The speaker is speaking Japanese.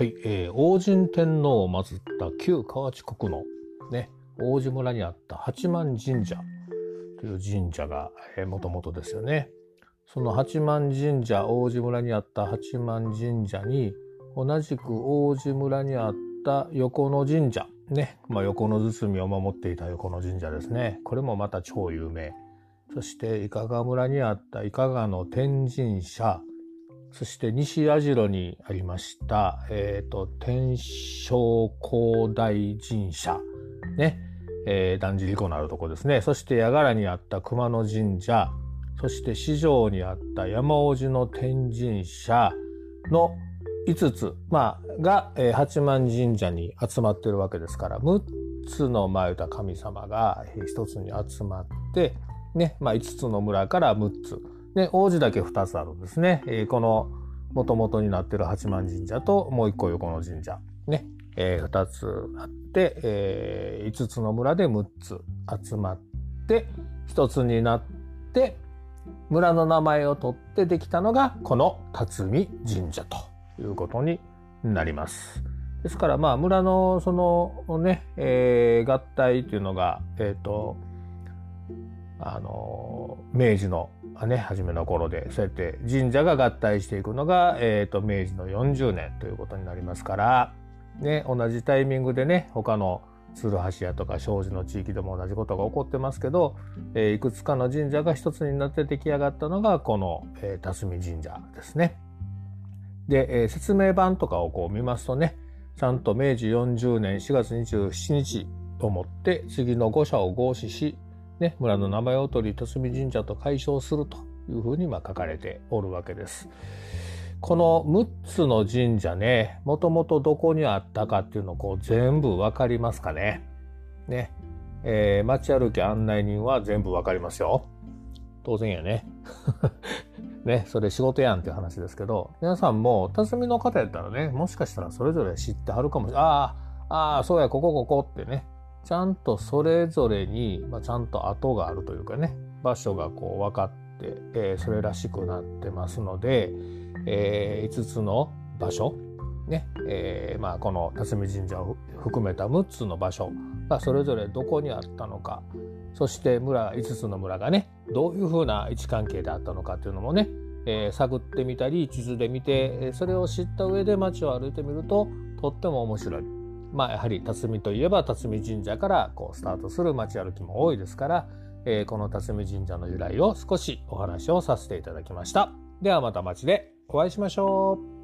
はい、えー、王神天皇を祀った旧河内国のね、王子村にあった八幡神社という神社が、もともとですよね。その八幡神社、王子村にあった八幡神社に、同じく王子村にあった横野神社、ね、まあ、横野包を守っていた横野神社ですね。これもまた超有名。そして、伊香川村にあった伊香川の天神社、そして西矢代にありました、え、ー、と、天正光大神社、ね、えー、だんじり湖のあるとこですね。そして、八柄にあった熊野神社、そして四条にあった山王子の天神社の5つ、まあ、が、えー、八幡神社に集まってるわけですから、6つの前歌神様が1つに集まって、ね、まあ、5つの村から6つ、で、王子だけ2つあるんですね。えー、この元々になってる八幡神社ともう一個横の神社。ね。えー、2つあって、えー、5つの村で6つ集まって、1つになって、村の名前を取ってできたのが、この辰巳神社ということになります。ですから、まあ、村のそのね、えー、合体というのが、えっ、ー、と、あの、明治のね、初めの頃で、そうやって神社が合体していくのが、え、ー、と、明治の40年ということになりますから、ね、同じタイミングでね、他の鶴橋やとか障子の地域でも同じことが起こってますけど、えー、いくつかの神社が一つになって出来上がったのが、この、えー、辰巳神社ですね。で、えー、説明版とかをこう見ますとね、ちゃんと明治40年4月27日と思って、次の五社を合祀し、ね、村の名前を取り、辰巳神社と解消するというふうにま書かれておるわけです。この6つの神社ね、もともとどこにあったかっていうのをこう全部わかりますかね。ね。えー、街歩き案内人は全部わかりますよ。当然やね。ね、それ仕事やんっていう話ですけど、皆さんも辰巳の方やったらね、もしかしたらそれぞれ知ってはるかもしれない。ああ、ああ、そうや、ここここってね、ちゃんとそれぞれに、まあ、ちゃんと跡があるというかね場所がこう分かって、えー、それらしくなってますので、えー、5つの場所ね、えー、まあ、この辰巳神社を含めた6つの場所がそれぞれどこにあったのかそして村5つの村がねどういうふうな位置関係であったのかっていうのもね、えー、探ってみたり地図で見てそれを知った上で街を歩いてみるととっても面白い。まあ、やはり辰巳といえば辰巳神社からこうスタートする街歩きも多いですから、えー、この辰巳神社の由来を少しお話をさせていただきました。ではまた街でお会いしましょう。